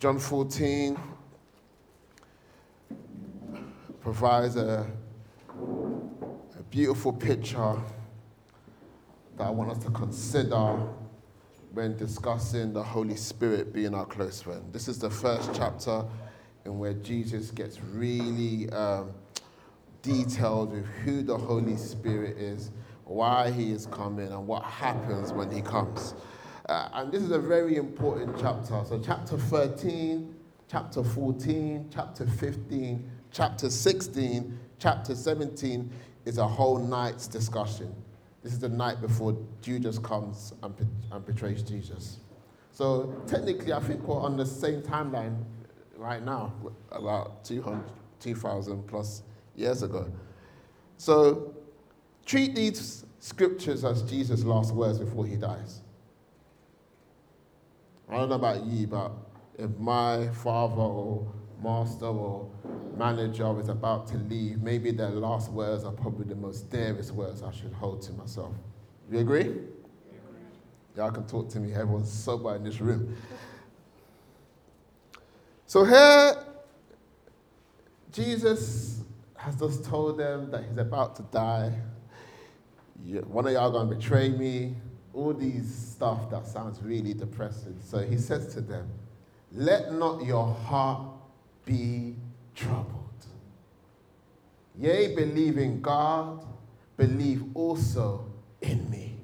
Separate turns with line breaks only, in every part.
John 14 provides a, a beautiful picture that I want us to consider when discussing the Holy Spirit being our close friend. This is the first chapter in where Jesus gets really um, detailed with who the Holy Spirit is, why he is coming, and what happens when he comes. Uh, and this is a very important chapter. So, chapter 13, chapter 14, chapter 15, chapter 16, chapter 17 is a whole night's discussion. This is the night before Judas comes and, and betrays Jesus. So technically, I think we're on the same timeline right now, about 200, 2,000 plus years ago. So treat these scriptures as Jesus' last words before he dies. I don't know about you, but if my father or master or manager is about to leave, maybe their last words are probably the most dearest words I should hold to myself. You agree? Y'all can talk to me. Everyone's sober in this room. So here, Jesus has just told them that he's about to die. One of y'all gonna betray me. All these stuff that sounds really depressing. So he says to them, "Let not your heart be troubled. Yea, believe in God, believe also in me.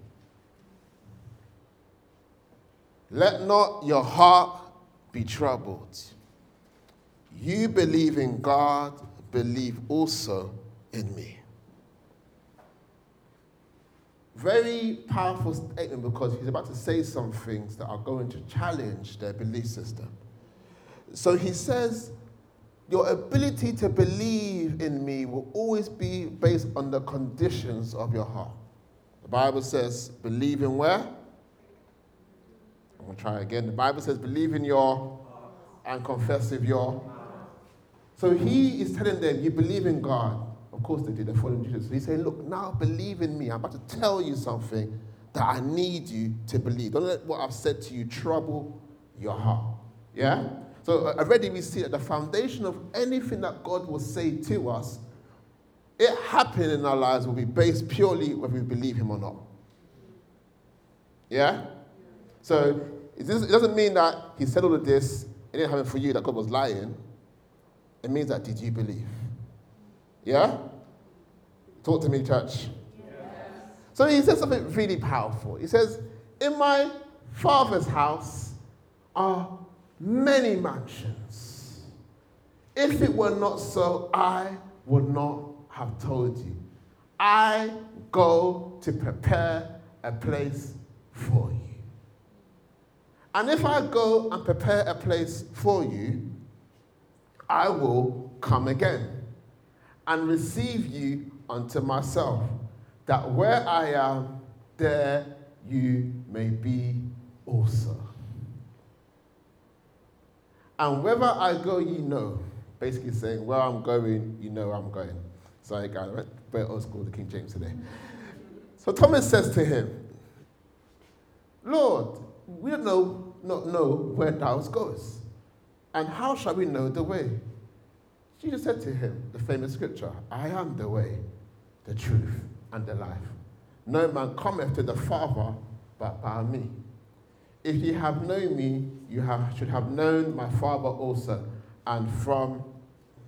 Let not your heart be troubled. You believe in God, believe also in me. Very powerful statement because he's about to say some things that are going to challenge their belief system. So he says, your ability to believe in me will always be based on the conditions of your heart. The Bible says, believe in where? I'm going to try again. The Bible says, believe in your and confess with your. So he is telling them, you believe in God. Of course they did, they're following Jesus. He said, look, now believe in me. I'm about to tell you something that I need you to believe. Don't let what I've said to you trouble your heart. Yeah? So uh, already we see that the foundation of anything that God will say to us, it happening in our lives will be based purely whether we believe Him or not. Yeah? So it doesn't mean that He said all of this, it didn't happen for you, that God was lying. It means that did you believe? Yeah? Talk to me, church. Yes. So he says something really powerful. He says, In my father's house are many mansions. If it were not so, I would not have told you. I go to prepare a place for you. And if I go and prepare a place for you, I will come again and receive you unto myself, that where I am, there you may be also. And whether I go, you know. Basically saying, where I'm going, you know I'm going. Sorry, guys, I very old school, the King James today. So Thomas says to him, Lord, we know, not know where thou goest. And how shall we know the way? Jesus said to him, the famous scripture, I am the way, the truth, and the life. No man cometh to the Father but by me. If ye have known me, you have, should have known my Father also. And from,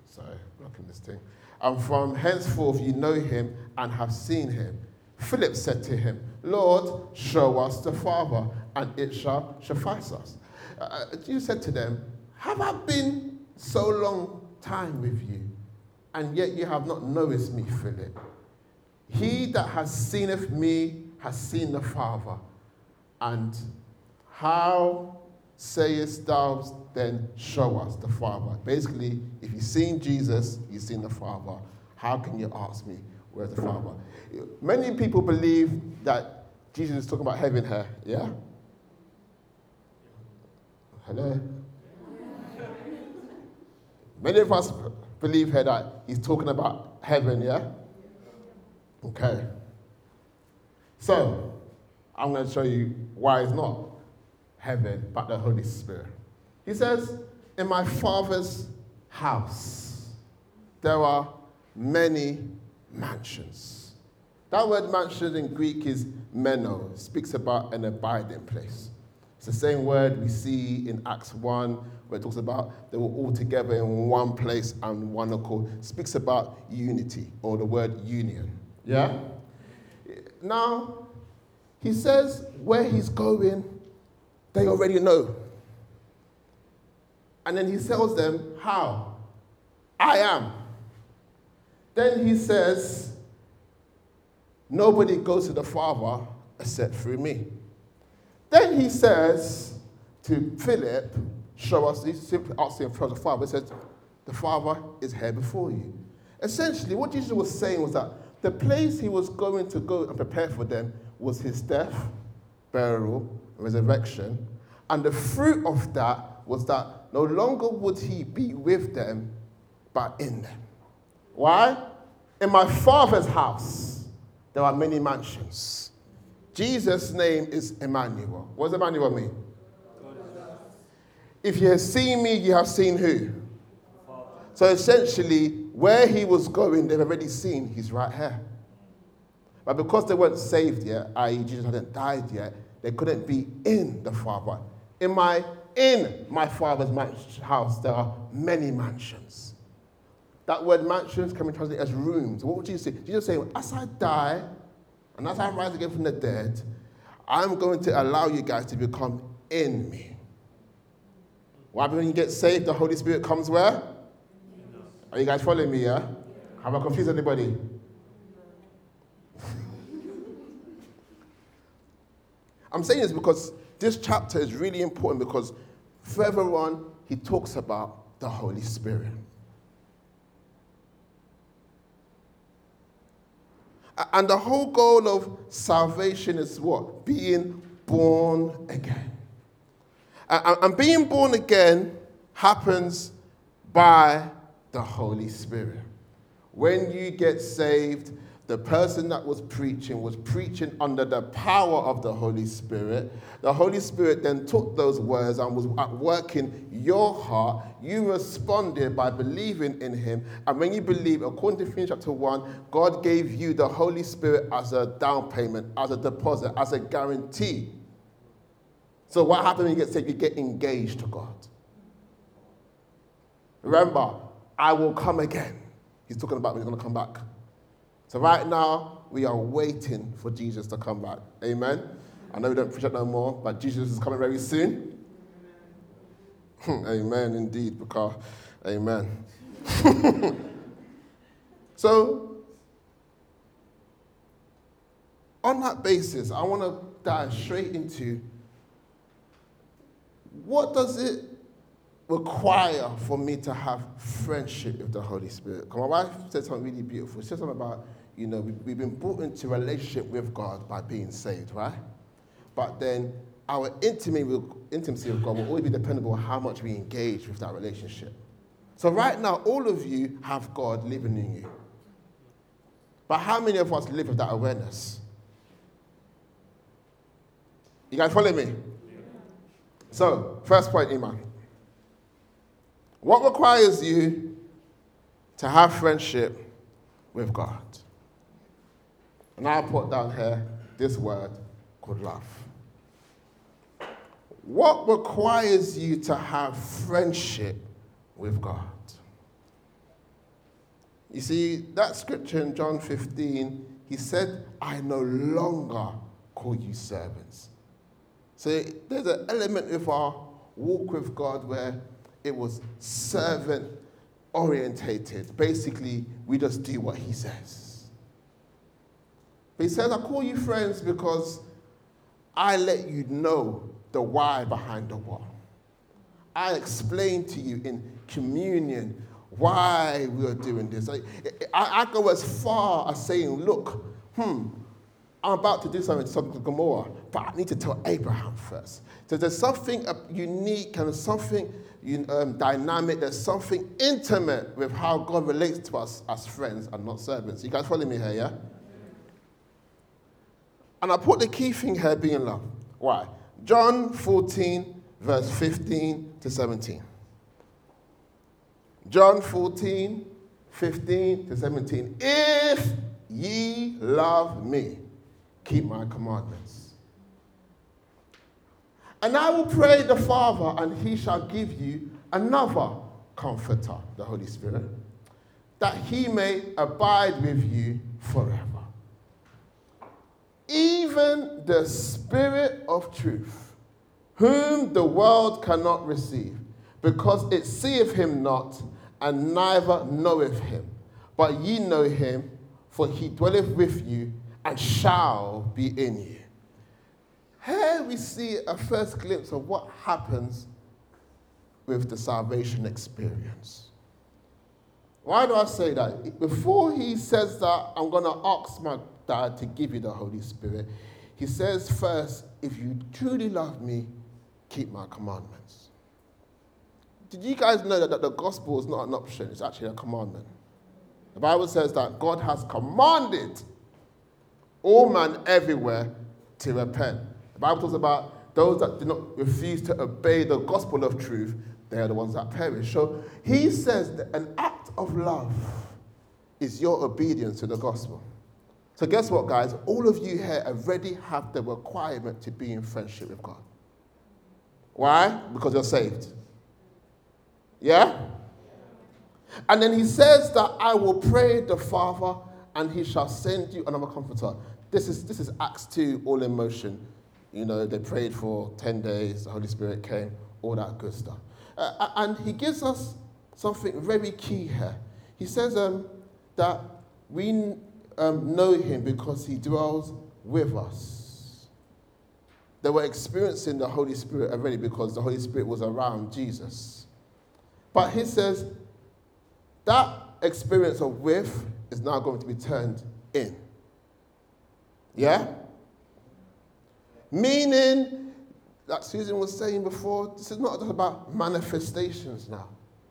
sorry, blocking this thing. And from henceforth you know him and have seen him. Philip said to him, Lord, show us the Father, and it shall suffice us. Uh, uh Jesus said to them, Have I been so long time with you, and yet you have not noticed me, Philip? He that has seeneth me has seen the Father. And how sayest thou then show us the Father? Basically, if you've seen Jesus, you've seen the Father. How can you ask me, where's the Father? Many people believe that Jesus is talking about heaven here, yeah? Hello? Many of us believe here that he's talking about heaven, yeah? Okay. So, I'm going to show you why it's not heaven, but the Holy Spirit. He says, In my father's house, there are many mansions. That word mansion in Greek is meno, speaks about an abiding place. It's the same word we see in Acts 1, where it talks about they were all together in one place and one accord. Speaks about unity, or the word union. Yeah? Now, he says where he's going, they already know. And then he tells them how. I am. Then he says, Nobody goes to the Father except through me. Then he says to Philip, Show us, he simply asks him for the Father. He says, The Father is here before you. Essentially, what Jesus was saying was that the place he was going to go and prepare for them was his death, burial, resurrection. And the fruit of that was that no longer would he be with them, but in them. Why? In my Father's house, there are many mansions. Jesus' name is Emmanuel. What does Emmanuel mean? If you have seen me, you have seen who? So essentially, where he was going, they've already seen he's right here. But because they weren't saved yet, i.e., Jesus hadn't died yet, they couldn't be in the Father. In my in my father's house, there are many mansions. That word mansions can be translated as rooms. What would Jesus say? Jesus saying, as I die and as I rise again from the dead, I'm going to allow you guys to become in me. What happens when you get saved? The Holy Spirit comes where? Are you guys following me, yeah? Have I confused anybody? I'm saying this because this chapter is really important because further on, he talks about the Holy Spirit. And the whole goal of salvation is what? Being born again. And being born again happens by the Holy Spirit. When you get saved, the person that was preaching was preaching under the power of the Holy Spirit. The Holy Spirit then took those words and was at work in your heart. You responded by believing in Him. And when you believe, according to Ephesians chapter 1, God gave you the Holy Spirit as a down payment, as a deposit, as a guarantee. So, what happens when you get saved? You get engaged to God. Remember, I will come again. He's talking about when he's going to come back. So right now, we are waiting for Jesus to come back. Amen. I know we don't preach it no more, but Jesus is coming very soon. amen, indeed, because, amen. so, on that basis, I want to dive straight into what does it require for me to have friendship with the Holy Spirit? My wife said something really beautiful. She said something about you know, we've been brought into relationship with God by being saved, right? But then our intimacy with God will always be dependent on how much we engage with that relationship. So right now, all of you have God living in you. But how many of us live with that awareness? You guys follow me? So, first point, Iman. What requires you to have friendship with God? And I put down here this word called love. What requires you to have friendship with God? You see, that scripture in John 15, he said, I no longer call you servants. So there's an element of our walk with God where it was servant orientated. Basically, we just do what he says. But he says, I call you friends because I let you know the why behind the what. I explain to you in communion why we are doing this. I, I, I, go as far as saying, look, hmm, I'm about to do something to Sodom and Gomorrah, but I need to tell Abraham first. So there's something unique and something um, dynamic, there's something intimate with how God relates to us as friends and not servants. You guys follow me here, yeah? And I put the key thing here being love. Why? John 14, verse 15 to 17. John 14, 15 to 17. If ye love me, keep my commandments. And I will pray the Father, and he shall give you another comforter, the Holy Spirit, that he may abide with you forever. Even the Spirit of truth, whom the world cannot receive, because it seeth him not, and neither knoweth him. But ye know him, for he dwelleth with you, and shall be in you. Here we see a first glimpse of what happens with the salvation experience. Why do I say that? Before he says that, I'm going to ask my dad to give you the Holy Spirit. He says first, if you truly love me, keep my commandments. Did you guys know that, that the gospel is not an option, it's actually a commandment? The Bible says that God has commanded all men everywhere to repent. The Bible talks about those that do not refuse to obey the gospel of truth, they are the ones that perish. So he says that an act of love is your obedience to the gospel. So guess what, guys? All of you here already have the requirement to be in friendship with God. Why? Because you're saved. Yeah? And then he says that I will pray the Father and he shall send you another comforter. This is, this is Acts 2, all in motion. You know, they prayed for 10 days, the Holy Spirit came, all that good stuff. Uh, and he gives us something very key here. He says um, that we um, know him because he dwells with us. They were experiencing the Holy Spirit already because the Holy Spirit was around Jesus. But he says that experience of with is now going to be turned in. Yeah? Meaning, like Susan was saying before, this is not just about manifestations now.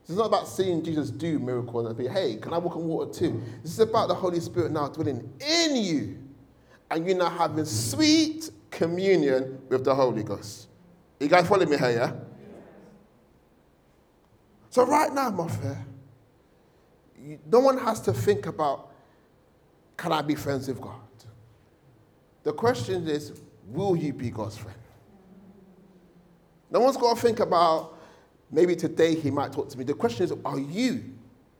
This is not about seeing Jesus do miracles and be, hey, can I walk on water too? This is about the Holy Spirit now dwelling in you. And you now having sweet communion with the Holy Ghost. You guys follow me here, yeah? So right now, my friend, no one has to think about, can I be friends with God? The question is, will you be God's friend? No one's got to think about, maybe today he might talk to me. The question is, are you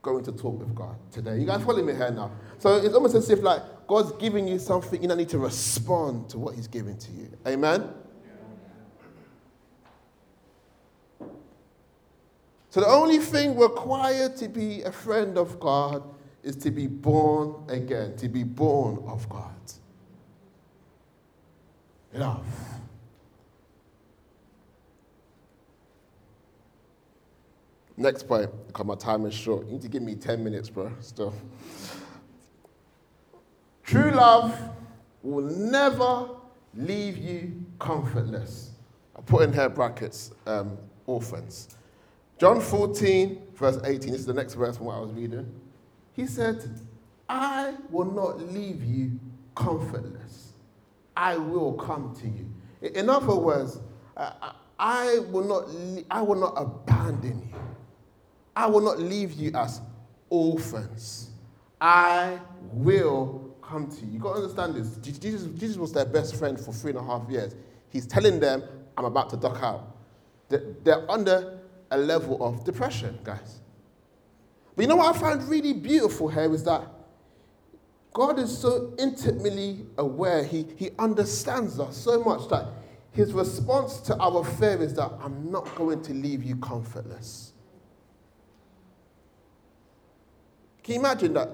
going to talk with God today? You guys following me here now? So it's almost as if like God's giving you something, you don't need to respond to what he's giving to you. Amen? So the only thing required to be a friend of God is to be born again, to be born of God. Love. Next point, because my time is short. You need to give me 10 minutes, bro, still. True love will never leave you comfortless. I put in here brackets, um, orphans. John 14, verse 18, this is the next verse from what I was reading. He said, I will not leave you comfortless. I will come to you. In other words, I will not, I will not abandon you. I will not leave you as orphans. I will come to you. You got to understand this. Jesus, Jesus was their best friend for three and a half years. He's telling them, I'm about to duck out. They're under a level of depression, guys. But you know what I find really beautiful here is that God is so intimately aware, he, he understands us so much that his response to our fear is that I'm not going to leave you comfortless. Can you imagine that?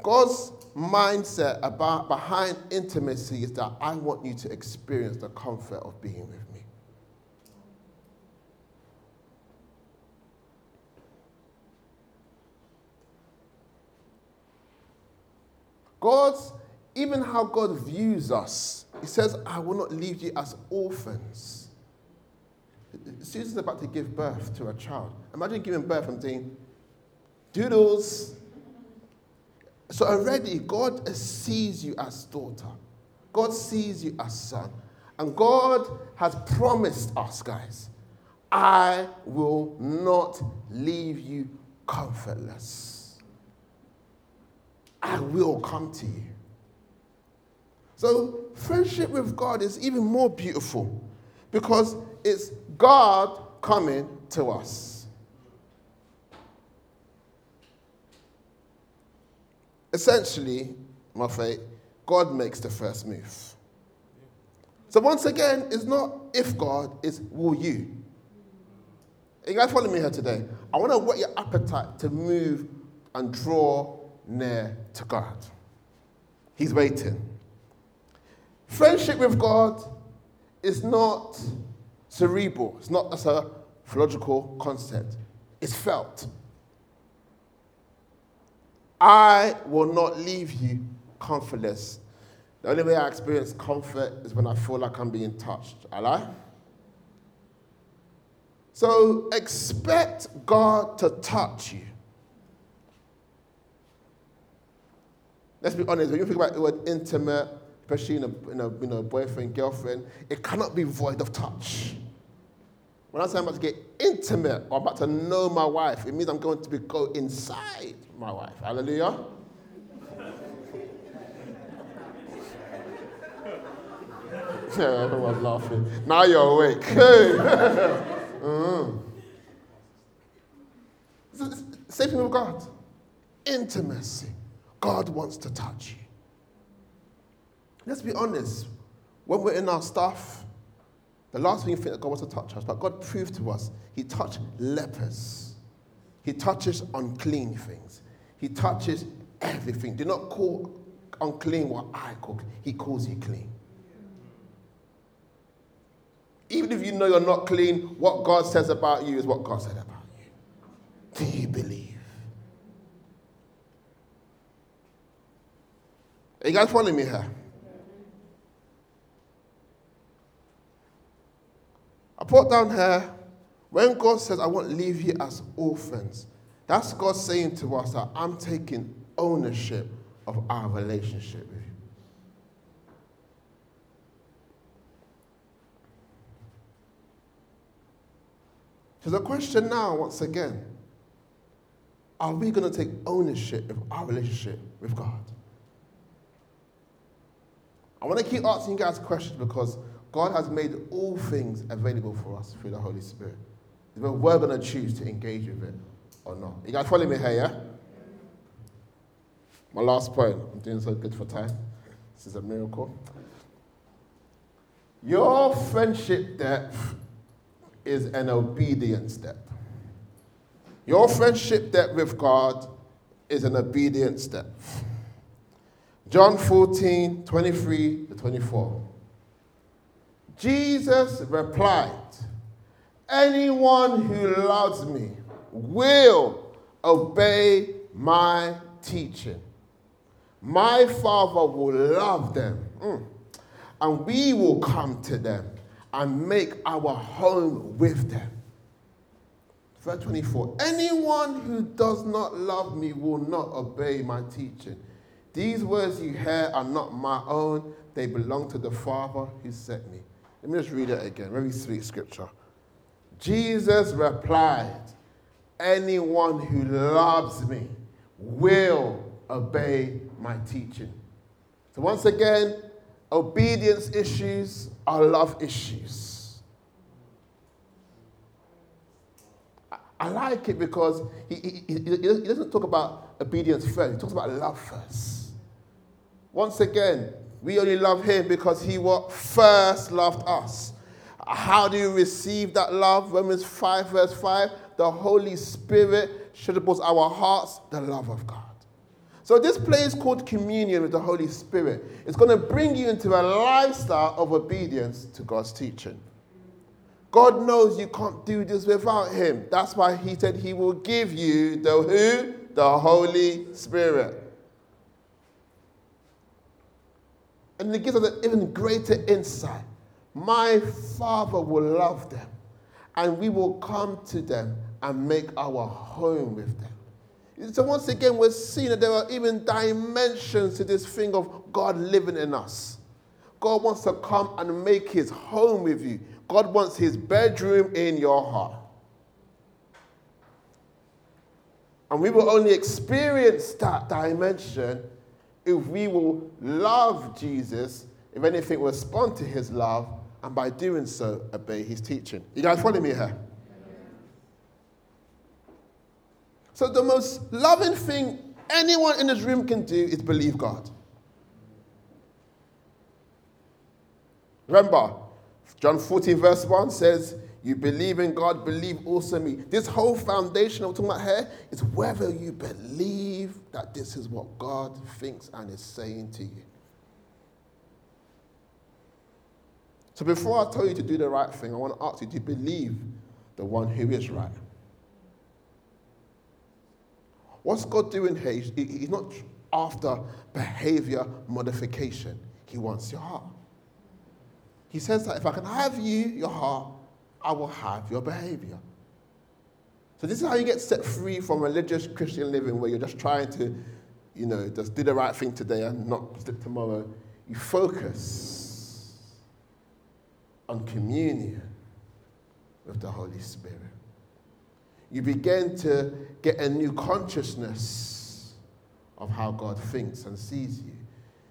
God's mindset about behind intimacy is that I want you to experience the comfort of being with me. God's, even how God views us, He says, I will not leave you as orphans. Susan's about to give birth to a child. Imagine giving birth and saying, Doodles. So already, God sees you as daughter. God sees you as son. And God has promised us, guys, I will not leave you comfortless. I will come to you. So, friendship with God is even more beautiful because it's God coming to us. Essentially, my faith, God makes the first move. So, once again, it's not if God, it's will you. Are you guys following me here today? I want to whet your appetite to move and draw near to God. He's waiting. Friendship with God is not cerebral, it's not a philological concept, it's felt. I will not leave you comfortless. The only way I experience comfort is when I feel like I'm being touched. Lie? So expect God to touch you. Let's be honest, when you think about the word intimate, especially in a, in a you know, boyfriend, girlfriend, it cannot be void of touch. When I say I'm about to get intimate or about to know my wife, it means I'm going to be, go inside my wife. Hallelujah. yeah, everyone's laughing. Now you're awake. mm. Same thing with God. Intimacy. God wants to touch you. Let's be honest. When we're in our stuff, the last thing you think that God wants to touch us, but God proved to us He touched lepers. He touches unclean things. He touches everything. Do not call unclean what I call. He calls you clean. Even if you know you're not clean, what God says about you is what God said about you. Do you believe? Are you guys following me here? I put down here, when God says, I won't leave you as orphans, that's God saying to us that I'm taking ownership of our relationship with you. So the question now, once again, are we going to take ownership of our relationship with God? I want to keep asking you guys questions because God has made all things available for us through the Holy Spirit. But we're going to choose to engage with it or not. You guys follow me here, yeah? My last point. I'm doing so good for time. This is a miracle. Your friendship depth is an obedience depth. Your friendship depth with God is an obedience depth. John 14, 23 to 24. Jesus replied, Anyone who loves me will obey my teaching. My Father will love them, mm, and we will come to them and make our home with them. Verse 24 Anyone who does not love me will not obey my teaching. These words you hear are not my own, they belong to the Father who sent me. Let me just read it again. Very sweet scripture. Jesus replied, Anyone who loves me will obey my teaching. So, once again, obedience issues are love issues. I like it because he, he, he, doesn't talk about obedience first, he talks about love first. Once again, we only love him because he first loved us. How do you receive that love? Romans 5, verse 5. The Holy Spirit should upon our hearts the love of God. So this place called communion with the Holy Spirit is going to bring you into a lifestyle of obedience to God's teaching. God knows you can't do this without him. That's why he said he will give you the who? The Holy Spirit. And it gives us an even greater insight. My Father will love them, and we will come to them and make our home with them. So, once again, we're seeing that there are even dimensions to this thing of God living in us. God wants to come and make his home with you, God wants his bedroom in your heart. And we will only experience that dimension if we will love Jesus, if anything, respond to his love, and by doing so, obey his teaching. You guys follow me here? So, the most loving thing anyone in this room can do is believe God. Remember, John 14, verse 1 says, You believe in God, believe also me. This whole foundation I'm talking about here is whether you believe that this is what God thinks and is saying to you. So before I tell you to do the right thing, I want to ask you to believe the one who is right. What's God doing here? He's not after behavior modification, He wants your heart. He says that if I can have you, your heart, I will have your behavior. So this is how you get set free from religious Christian living where you're just trying to, you know, just do the right thing today and not slip tomorrow. You focus on communion with the Holy Spirit. You begin to get a new consciousness of how God thinks and sees you.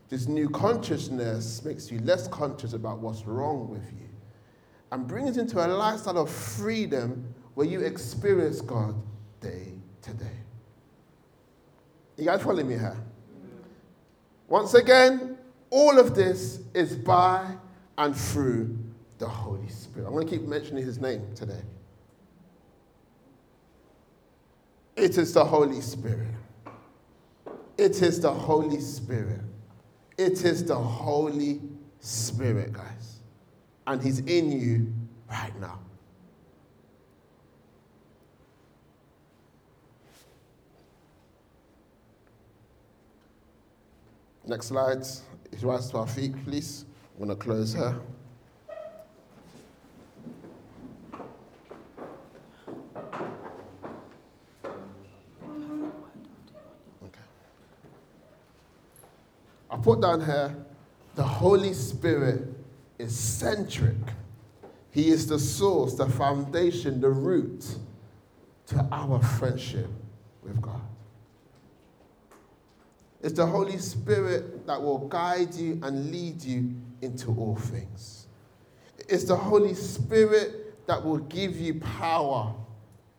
This new consciousness makes you less conscious about what's wrong with you and bring it into a lifestyle of freedom where you experience God day to day. You guys follow me here? Once again, all of this is by and through the Holy Spirit. I'm going to keep mentioning his name today. It is the Holy Spirit. It is the Holy Spirit. It is the Holy Spirit, guys. And He's in you right now. Next slide. Rise to our feet, please. I'm going to close here. Put down here the Holy Spirit is centric. He is the source, the foundation, the root to our friendship with God. It's the Holy Spirit that will guide you and lead you into all things. It's the Holy Spirit that will give you power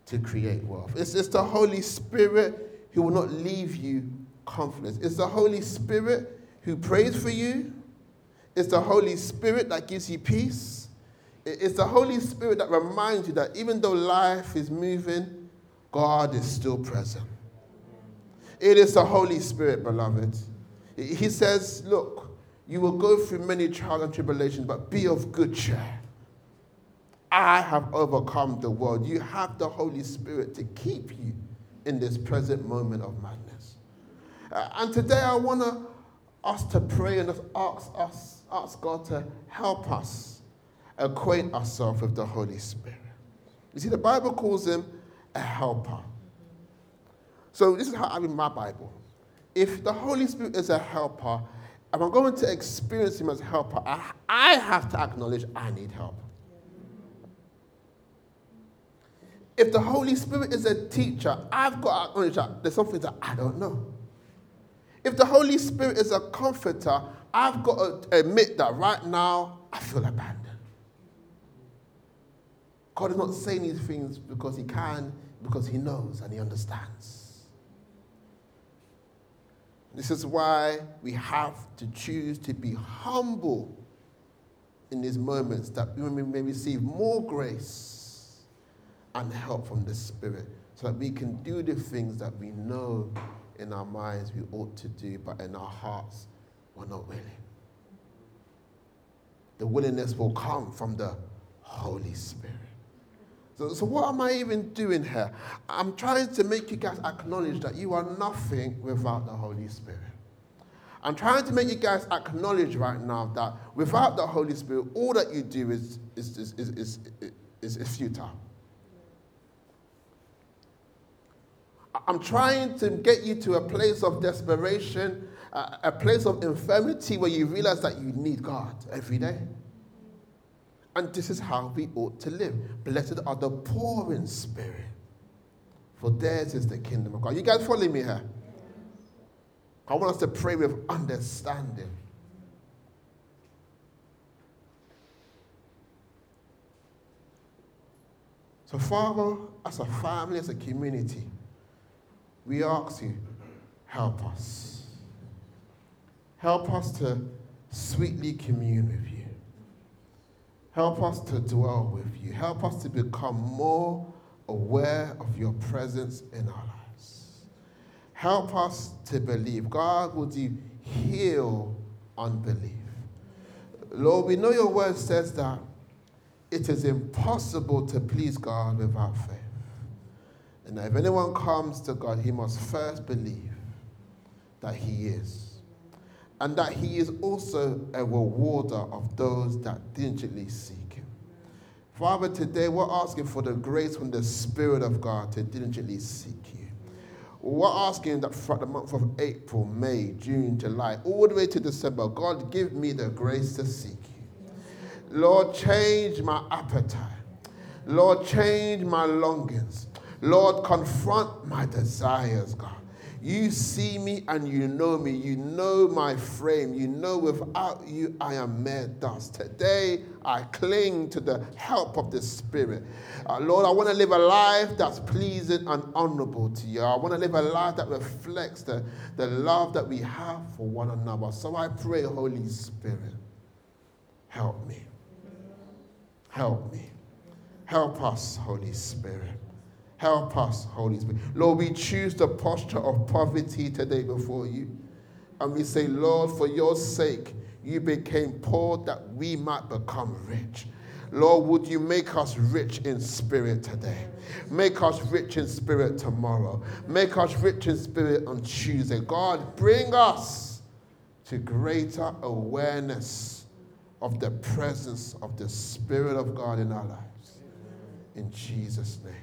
to create wealth. It's, it's the Holy Spirit who will not leave you confidence. It's the Holy Spirit who prays for you. It's the Holy Spirit that gives you peace. It's the Holy Spirit that reminds you that even though life is moving, God is still present. It is the Holy Spirit, beloved. He says, Look, you will go through many trials and tribulations, but be of good cheer. I have overcome the world. You have the Holy Spirit to keep you in this present moment of madness. Uh, and today I want to us to pray and ask us, ask God to help us acquaint ourselves with the Holy Spirit. You see, the Bible calls him a helper. So this is how I read my Bible. If the Holy Spirit is a helper, if I'm going to experience him as a helper, I, I have to acknowledge I need help. If the Holy Spirit is a teacher, I've got to acknowledge that there's something that I don't know. If the Holy Spirit is a comforter, I've got to admit that right now I feel abandoned. God is not saying these things because He can, because He knows and He understands. This is why we have to choose to be humble in these moments that we may receive more grace and help from the Spirit so that we can do the things that we know in our minds we ought to do, but in our hearts we're not willing. The willingness will come from the Holy Spirit. So, so, what am I even doing here? I'm trying to make you guys acknowledge that you are nothing without the Holy Spirit. I'm trying to make you guys acknowledge right now that without the Holy Spirit, all that you do is, is, is, is, is, is, is futile. I'm trying to get you to a place of desperation, a place of infirmity where you realize that you need God every day. And this is how we ought to live. Blessed are the poor in spirit, For theirs is the kingdom of God. You guys follow me here? I want us to pray with understanding. So, Father, as a family, as a community, we ask you, help us. Help us to sweetly commune with you. Help us to dwell with you. Help us to become more aware of your presence in our lives. Help us to believe. God, would you heal unbelief? Lord, we know your word says that it is impossible to please God without faith. And if anyone comes to God, he must first believe that he is. And that he is also a rewarder of those that diligently seek him. Father, today we're asking for the grace from the Spirit of God to diligently seek you. We're asking that for the month of April, May, June, July, all the way to December, God, give me the grace to seek you. Lord, change my appetite. Lord, change my longings. Lord, confront my desires, God. You see me and you know me. You know my frame. You know without you I am mere dust. Today I cling to the help of the Spirit. Uh, Lord, I want to live a life that's pleasing and honorable to you. I want to live a life that reflects the, the love that we have for one another. So I pray, Holy Spirit, help me. Help me. Help us, Holy Spirit. Help us, Holy Spirit. Lord, we choose the posture of poverty today before you. And we say, Lord, for your sake, you became poor that we might become rich. Lord, would you make us rich in spirit today? Make us rich in spirit tomorrow. Make us rich in spirit on Tuesday. God, bring us to greater awareness of the presence of the Spirit of God in our lives. In Jesus' name.